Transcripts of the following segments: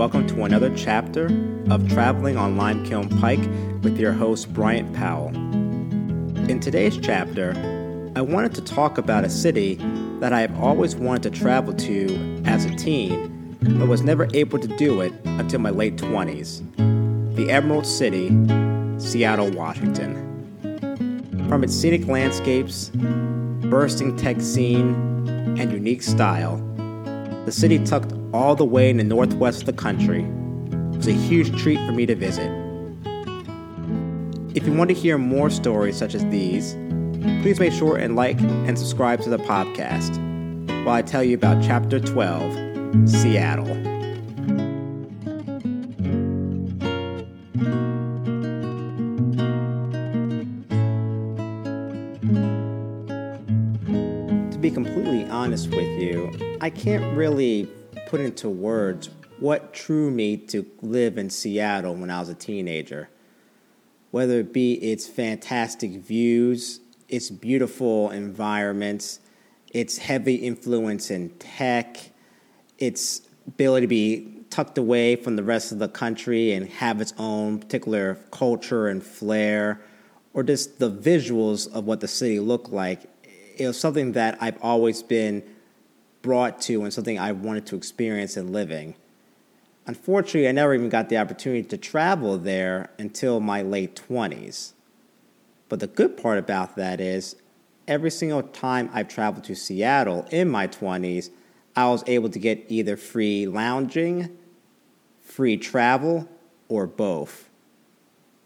welcome to another chapter of Traveling on Limekiln Pike with your host, Bryant Powell. In today's chapter, I wanted to talk about a city that I have always wanted to travel to as a teen, but was never able to do it until my late 20s the Emerald City, Seattle, Washington. From its scenic landscapes, bursting tech scene, and unique style, the city tucked all the way in the northwest of the country It was a huge treat for me to visit. If you want to hear more stories such as these, please make sure and like and subscribe to the podcast while I tell you about Chapter 12 Seattle. To be completely honest with you, I can't really put into words what drew me to live in Seattle when I was a teenager. Whether it be its fantastic views, its beautiful environments, its heavy influence in tech, its ability to be tucked away from the rest of the country and have its own particular culture and flair, or just the visuals of what the city looked like. It was something that I've always been brought to and something I wanted to experience in living. Unfortunately, I never even got the opportunity to travel there until my late 20s. But the good part about that is, every single time I've traveled to Seattle in my 20s, I was able to get either free lounging, free travel, or both.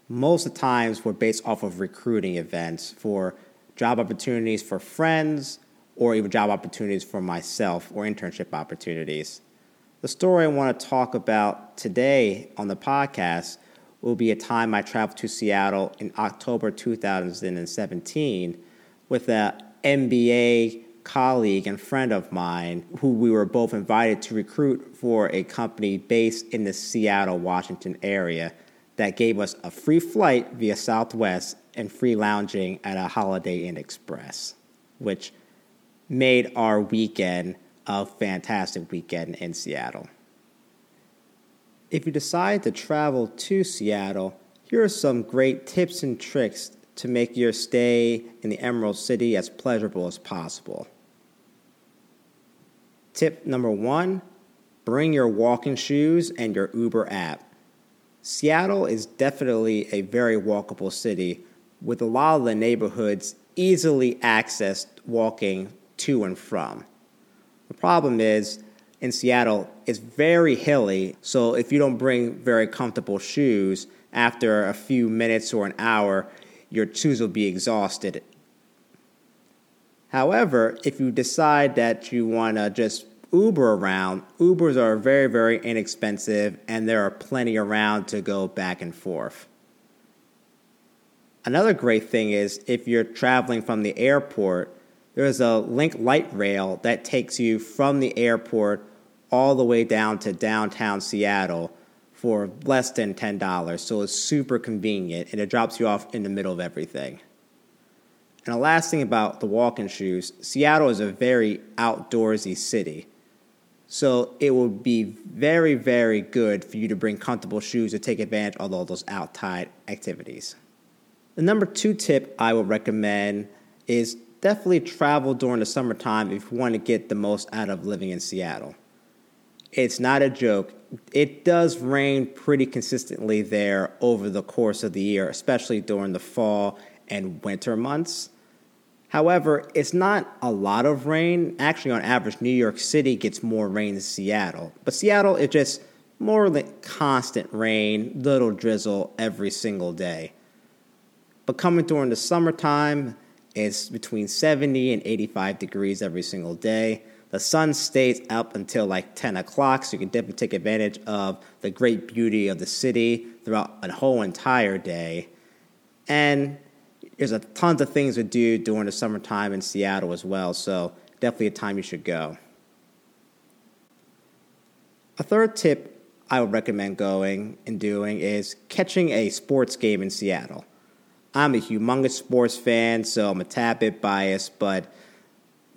Most of the times were based off of recruiting events for job opportunities for friends or even job opportunities for myself or internship opportunities. The story I want to talk about today on the podcast will be a time I traveled to Seattle in October 2017 with an MBA colleague and friend of mine who we were both invited to recruit for a company based in the Seattle, Washington area that gave us a free flight via Southwest and free lounging at a Holiday Inn Express, which made our weekend a fantastic weekend in Seattle. If you decide to travel to Seattle, here are some great tips and tricks to make your stay in the Emerald City as pleasurable as possible. Tip number one bring your walking shoes and your Uber app. Seattle is definitely a very walkable city with a lot of the neighborhoods easily accessed walking to and from. The problem is in Seattle, it's very hilly, so if you don't bring very comfortable shoes, after a few minutes or an hour, your shoes will be exhausted. However, if you decide that you want to just Uber around, Ubers are very, very inexpensive and there are plenty around to go back and forth. Another great thing is if you're traveling from the airport, there's a link light rail that takes you from the airport all the way down to downtown Seattle for less than $10. So it's super convenient and it drops you off in the middle of everything. And the last thing about the walking shoes Seattle is a very outdoorsy city. So it will be very, very good for you to bring comfortable shoes to take advantage of all those outside activities. The number two tip I would recommend is definitely travel during the summertime if you want to get the most out of living in Seattle. It's not a joke. It does rain pretty consistently there over the course of the year, especially during the fall and winter months. However, it's not a lot of rain. Actually, on average, New York City gets more rain than Seattle. But Seattle, it's just more like constant rain, little drizzle every single day. But coming during the summertime, it's between 70 and 85 degrees every single day. The sun stays up until like 10 o'clock, so you can definitely take advantage of the great beauty of the city throughout a whole entire day. And there's a tons of things to do during the summertime in Seattle as well, so definitely a time you should go. A third tip I would recommend going and doing is catching a sports game in Seattle. I'm a humongous sports fan, so I'm a tad bit biased, but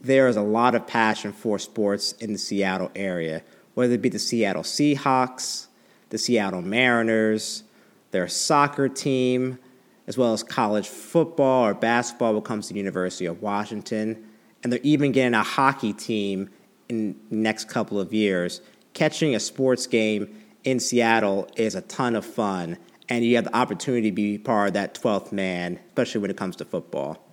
there is a lot of passion for sports in the Seattle area, whether it be the Seattle Seahawks, the Seattle Mariners, their soccer team, as well as college football or basketball will comes to the University of Washington. And they're even getting a hockey team in the next couple of years. Catching a sports game in Seattle is a ton of fun, and you have the opportunity to be part of that 12th man, especially when it comes to football.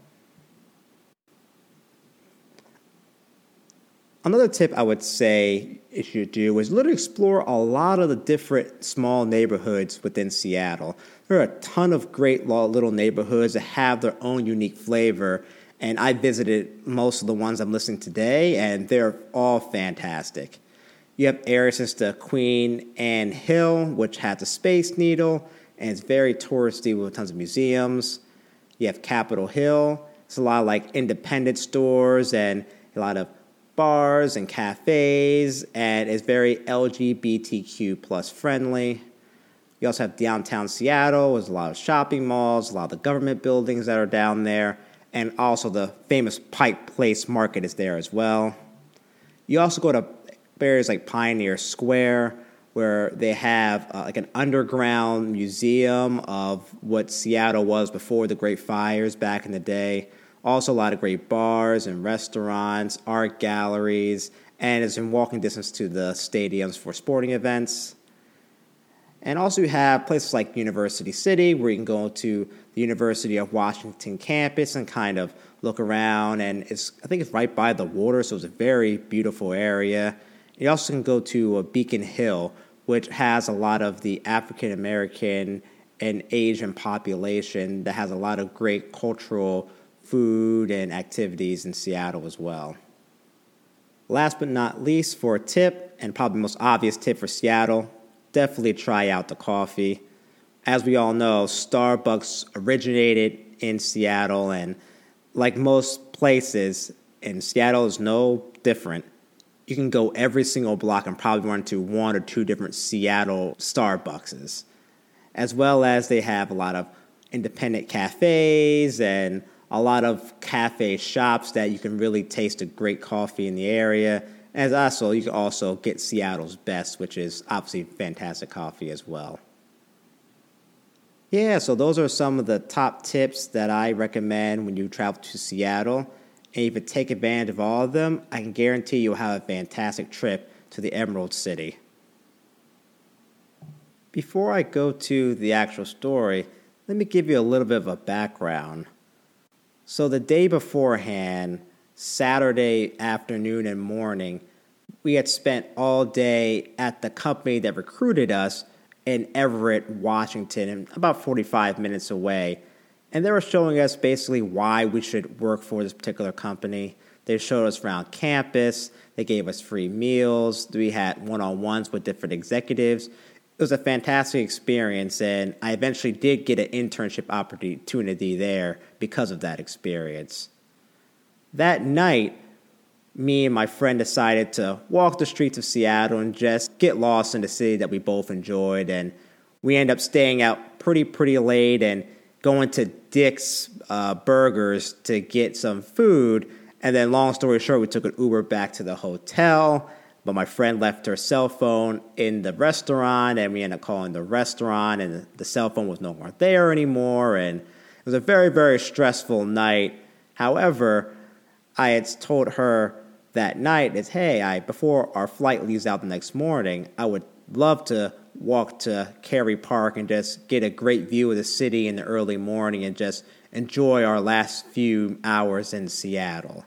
Another tip I would say you should do is literally explore a lot of the different small neighborhoods within Seattle. There are a ton of great little neighborhoods that have their own unique flavor, and I visited most of the ones I'm listing today, and they're all fantastic. You have areas such as Queen Anne Hill, which has a Space Needle, and it's very touristy with tons of museums. You have Capitol Hill. It's a lot of like independent stores and a lot of bars and cafes, and it's very LGBTQ plus friendly. You also have downtown Seattle, there's a lot of shopping malls, a lot of the government buildings that are down there, and also the famous Pike Place Market is there as well. You also go to areas like Pioneer Square, where they have uh, like an underground museum of what Seattle was before the Great Fires back in the day. Also, a lot of great bars and restaurants, art galleries, and it's in walking distance to the stadiums for sporting events. And also, you have places like University City, where you can go to the University of Washington campus and kind of look around. And it's, I think it's right by the water, so it's a very beautiful area. You also can go to uh, Beacon Hill, which has a lot of the African American and Asian population that has a lot of great cultural food and activities in Seattle as well. Last but not least, for a tip, and probably most obvious tip for Seattle, definitely try out the coffee. As we all know, Starbucks originated in Seattle, and like most places, and Seattle is no different. You can go every single block and probably run into one or two different Seattle Starbucks, as well as they have a lot of independent cafes and a lot of cafe shops that you can really taste a great coffee in the area. As also, you can also get Seattle's best, which is obviously fantastic coffee as well. Yeah, so those are some of the top tips that I recommend when you travel to Seattle. And if you take advantage of all of them, I can guarantee you'll have a fantastic trip to the Emerald City. Before I go to the actual story, let me give you a little bit of a background. So the day beforehand, Saturday afternoon and morning, we had spent all day at the company that recruited us in Everett, Washington, about 45 minutes away. And they were showing us basically why we should work for this particular company. They showed us around campus. They gave us free meals. We had one on ones with different executives it was a fantastic experience, and I eventually did get an internship opportunity there because of that experience. That night, me and my friend decided to walk the streets of Seattle and just get lost in the city that we both enjoyed. And we ended up staying out pretty, pretty late and going to Dick's uh, Burgers to get some food. And then, long story short, we took an Uber back to the hotel but my friend left her cell phone in the restaurant, and we ended up calling the restaurant, and the cell phone was no more there anymore. And it was a very, very stressful night. However, I had told her that night is, hey, I before our flight leaves out the next morning, I would love to walk to Kerry Park and just get a great view of the city in the early morning and just enjoy our last few hours in Seattle.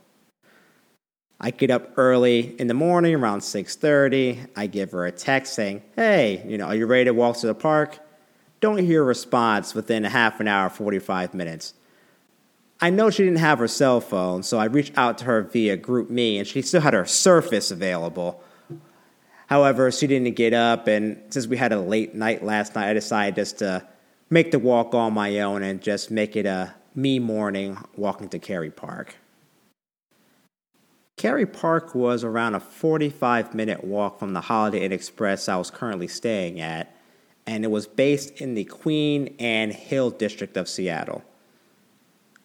I get up early in the morning around 6:30. I give her a text saying, "Hey, you know, are you ready to walk to the park?" Don't hear a response within a half an hour, 45 minutes. I know she didn't have her cell phone, so I reached out to her via GroupMe, and she still had her Surface available. However, she didn't get up, and since we had a late night last night, I decided just to make the walk on my own and just make it a me morning walking to Kerry Park. Kerry Park was around a 45 minute walk from the Holiday Inn Express I was currently staying at, and it was based in the Queen Anne Hill district of Seattle.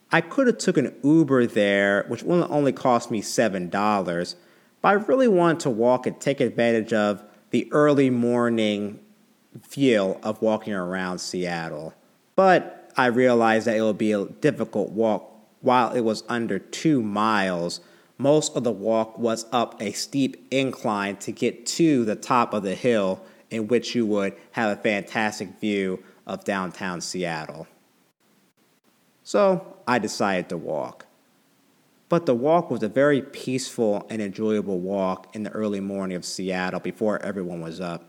I could have took an Uber there, which only cost me $7, but I really wanted to walk and take advantage of the early morning feel of walking around Seattle. But I realized that it would be a difficult walk. While it was under two miles, most of the walk was up a steep incline to get to the top of the hill, in which you would have a fantastic view of downtown Seattle. So I decided to walk. But the walk was a very peaceful and enjoyable walk in the early morning of Seattle before everyone was up.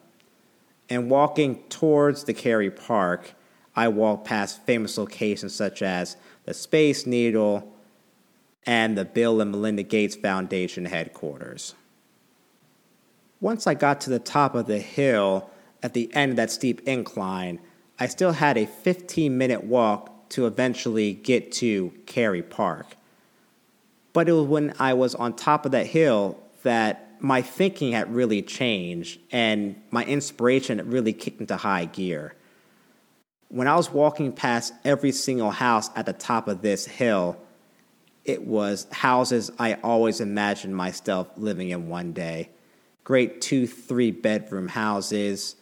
And walking towards the Kerry Park, I walked past famous locations such as the Space Needle and the Bill and Melinda Gates Foundation headquarters. Once I got to the top of the hill at the end of that steep incline, I still had a 15 minute walk to eventually get to Kerry Park. But it was when I was on top of that hill that my thinking had really changed and my inspiration really kicked into high gear. When I was walking past every single house at the top of this hill, it was houses I always imagined myself living in one day. Great two, three bedroom houses,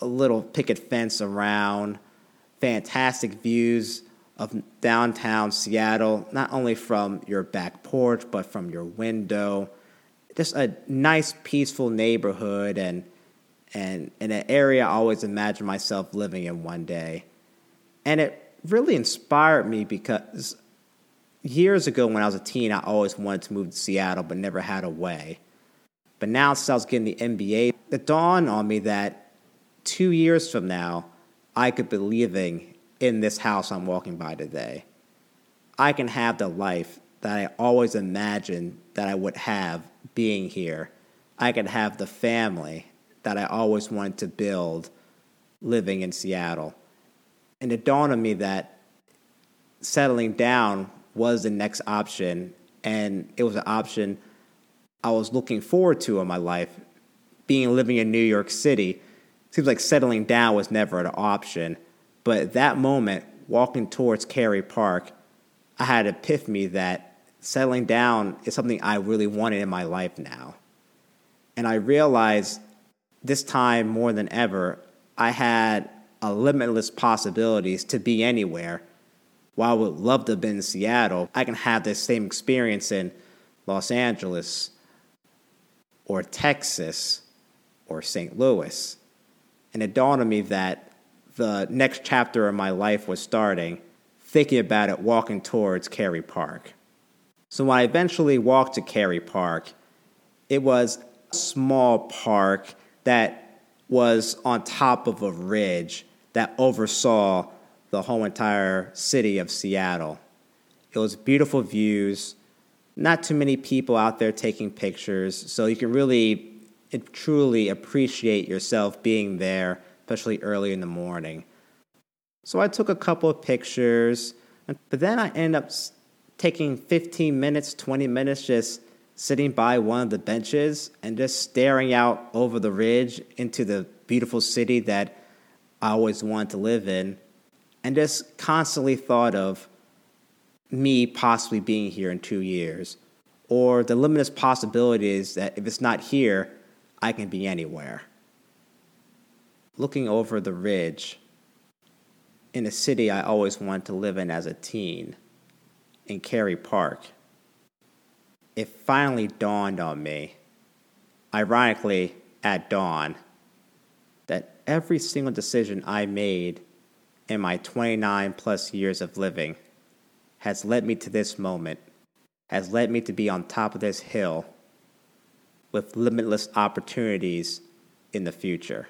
a little picket fence around, fantastic views of downtown Seattle, not only from your back porch, but from your window. Just a nice, peaceful neighborhood and and in an area I always imagined myself living in one day. And it really inspired me because years ago when I was a teen, I always wanted to move to Seattle, but never had a way. But now, since I was getting the MBA, it dawned on me that two years from now, I could be living in this house I'm walking by today. I can have the life that I always imagined that I would have being here. I can have the family that I always wanted to build living in Seattle. And it dawned on me that settling down was the next option, and it was an option I was looking forward to in my life. Being living in New York City, seems like settling down was never an option. But at that moment, walking towards Kerry Park, I had an epiphany that settling down is something I really wanted in my life now. And I realized this time more than ever, I had a limitless possibilities to be anywhere while I would love to have been in Seattle, I can have this same experience in Los Angeles or Texas or St. Louis. And it dawned on me that the next chapter of my life was starting, thinking about it walking towards Kerry Park. So when I eventually walked to Kerry Park, it was a small park that was on top of a ridge that oversaw the whole entire city of Seattle. It was beautiful views, not too many people out there taking pictures, so you can really truly appreciate yourself being there, especially early in the morning. So I took a couple of pictures, but then I ended up taking 15 minutes, 20 minutes just sitting by one of the benches and just staring out over the ridge into the beautiful city that I always wanted to live in and just constantly thought of me possibly being here in two years, or the limitless possibilities that if it's not here, I can be anywhere. Looking over the ridge in a city I always wanted to live in as a teen, in Kerry Park, it finally dawned on me, ironically at dawn, that every single decision I made in my 29 plus years of living has led me to this moment, has led me to be on top of this hill with limitless opportunities in the future.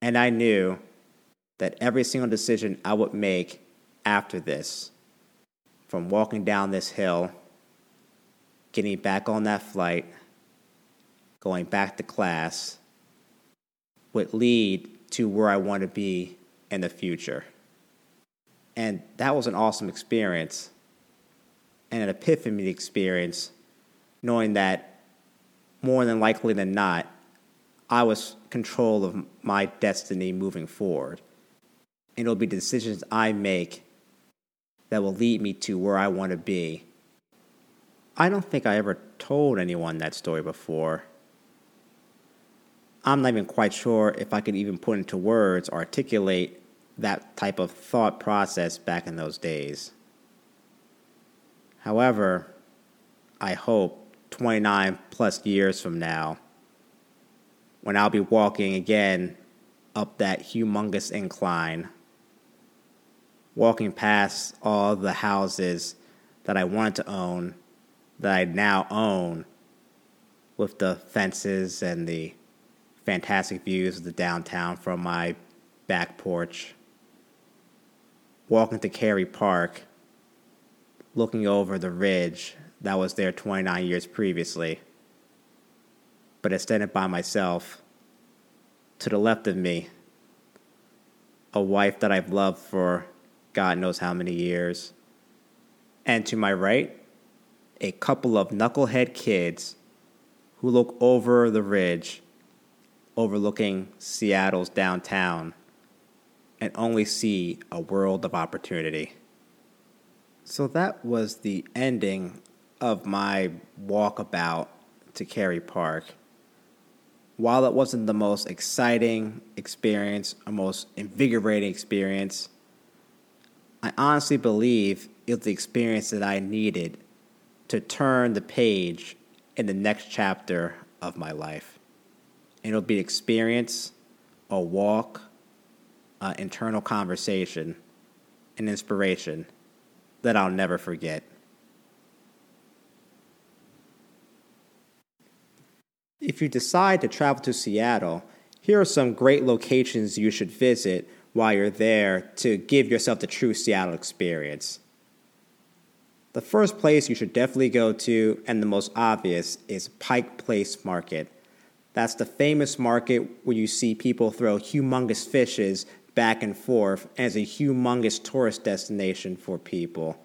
And I knew that every single decision I would make after this, from walking down this hill, getting back on that flight, going back to class, would lead to where I want to be in the future. And that was an awesome experience and an epiphany experience, knowing that more than likely than not, I was control of my destiny moving forward. And it'll be decisions I make that will lead me to where I want to be. I don't think I ever told anyone that story before. I'm not even quite sure if I could even put into words or articulate that type of thought process back in those days. However, I hope 29 plus years from now, when I'll be walking again up that humongous incline, walking past all the houses that I wanted to own, that I now own, with the fences and the fantastic views of the downtown from my back porch. Walking to Kerry Park, looking over the ridge that was there 29 years previously, but I extended by myself. To the left of me, a wife that I've loved for God knows how many years. And to my right, a couple of knucklehead kids who look over the ridge, overlooking Seattle's downtown, and only see a world of opportunity. So that was the ending of my walkabout to Kerry Park. While it wasn't the most exciting experience or most invigorating experience, I honestly believe it was the experience that I needed to turn the page in the next chapter of my life. And it'll be an experience, a walk, an internal conversation, an inspiration that I'll never forget. If you decide to travel to Seattle, here are some great locations you should visit while you're there to give yourself the true Seattle experience. The first place you should definitely go to, and the most obvious, is Pike Place Market. That's the famous market where you see people throw humongous fishes back and forth as a humongous tourist destination for people.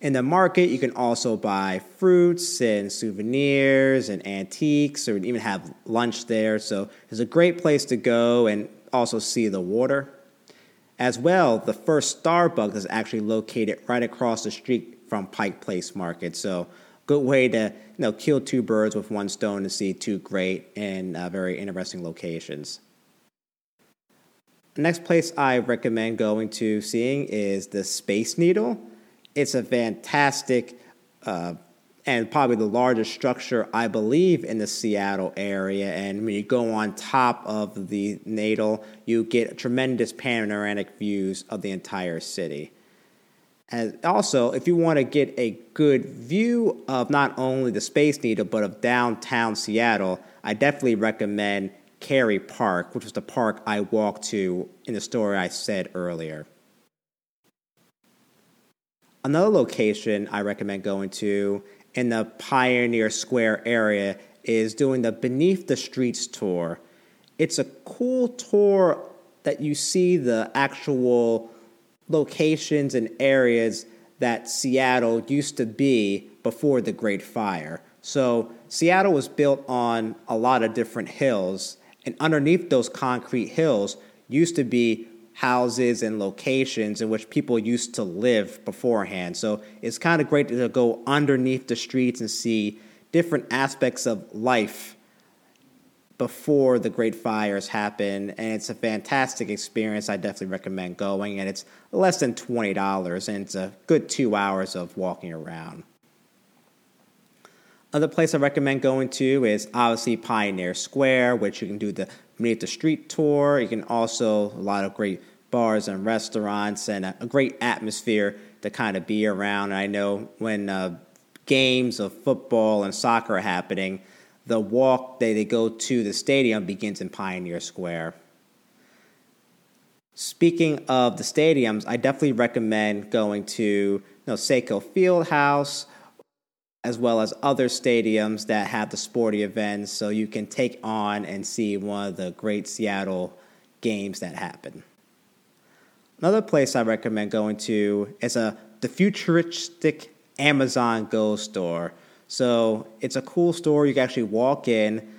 In the market, you can also buy fruits and souvenirs and antiques, or even have lunch there. So it's a great place to go and also see the water. As well, the first Starbucks is actually located right across the street from Pike Place Market. So good way to you know kill two birds with one stone to see two great and uh, very interesting locations. The next place I recommend going to seeing is the Space Needle. It's a fantastic uh, and probably the largest structure, I believe, in the Seattle area. And when you go on top of the Needle, you get tremendous panoramic views of the entire city. And also, if you want to get a good view of not only the Space Needle, but of downtown Seattle, I definitely recommend Kerry Park, which was the park I walked to in the story I said earlier. Another location I recommend going to in the Pioneer Square area is doing the Beneath the Streets tour. It's a cool tour that you see the actual locations and areas that Seattle used to be before the Great Fire. So, Seattle was built on a lot of different hills, and underneath those concrete hills used to be houses and locations in which people used to live beforehand. So, it's kind of great to go underneath the streets and see different aspects of life before the great fires happen and it's a fantastic experience. I definitely recommend going and it's less than $20 and it's a good two hours of walking around. Other place i recommend going to is obviously pioneer square which you can do the meet the street tour. You can also a lot of great bars and restaurants and a, great atmosphere to kind of be around And i know when uh, games of football and soccer are happening the walk that they go to the stadium begins in Pioneer Square. Speaking of the stadiums, I definitely recommend going to you know, Safeco Fieldhouse as well as other stadiums that have the sporty events so you can take on and see one of the great Seattle games that happen. Another place I recommend going to is a the futuristic Amazon Go store so it's a cool store. You can actually walk in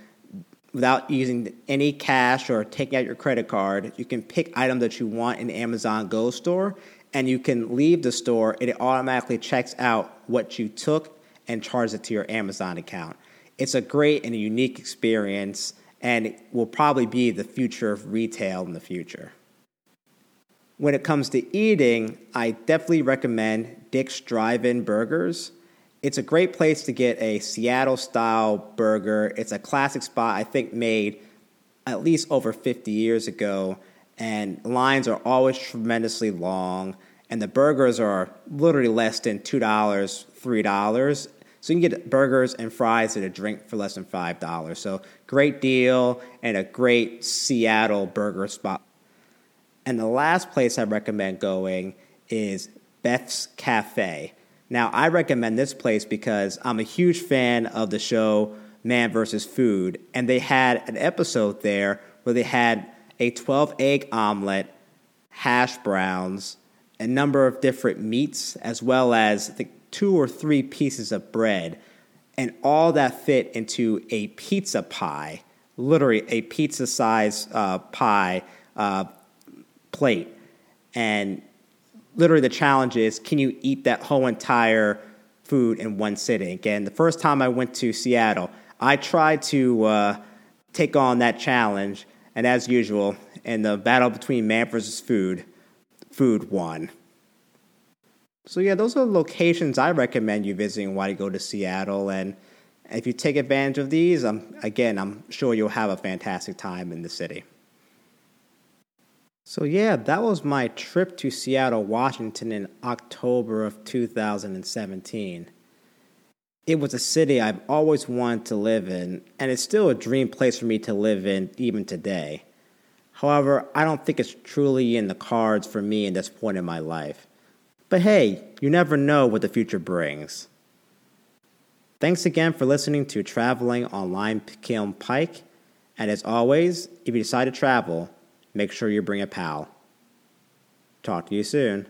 without using any cash or taking out your credit card. You can pick items that you want in the Amazon Go store, and you can leave the store, it automatically checks out what you took and charges it to your Amazon account. It's a great and a unique experience, and it will probably be the future of retail in the future. When it comes to eating, I definitely recommend Dick's Drive In Burgers. It's a great place to get a Seattle style burger. It's a classic spot, I think, made at least over 50 years ago, and lines are always tremendously long, and the burgers are literally less than $2, $3. So you can get burgers and fries and a drink for less than $5. So great deal and a great Seattle burger spot. And the last place I recommend going is Beth's Cafe. Now, I recommend this place because I'm a huge fan of the show Man vs. Food, and they had an episode there where they had a 12 egg omelet, hash browns, a number of different meats, as well as the two or three pieces of bread, and all that fit into a pizza pie, literally a pizza size uh, pie uh, plate. And literally the challenge is can you eat that whole entire food in one sitting? Again, the first time I went to Seattle, I tried to uh, take on that challenge, and as usual, in the battle between man versus food, food won. So yeah, those are the locations I recommend you visiting while you go to Seattle, and if you take advantage of these, um, again, I'm sure you'll have a fantastic time in the city. So, yeah, that was my trip to Seattle, Washington in October of 2017. It was a city I've always wanted to live in, and it's still a dream place for me to live in even today. However, I don't think it's truly in the cards for me at this point in my life. But hey, you never know what the future brings. Thanks again for listening to Traveling on Lime Kiln Pike, and as always, if you decide to travel, make sure you bring a pal. Talk to you soon.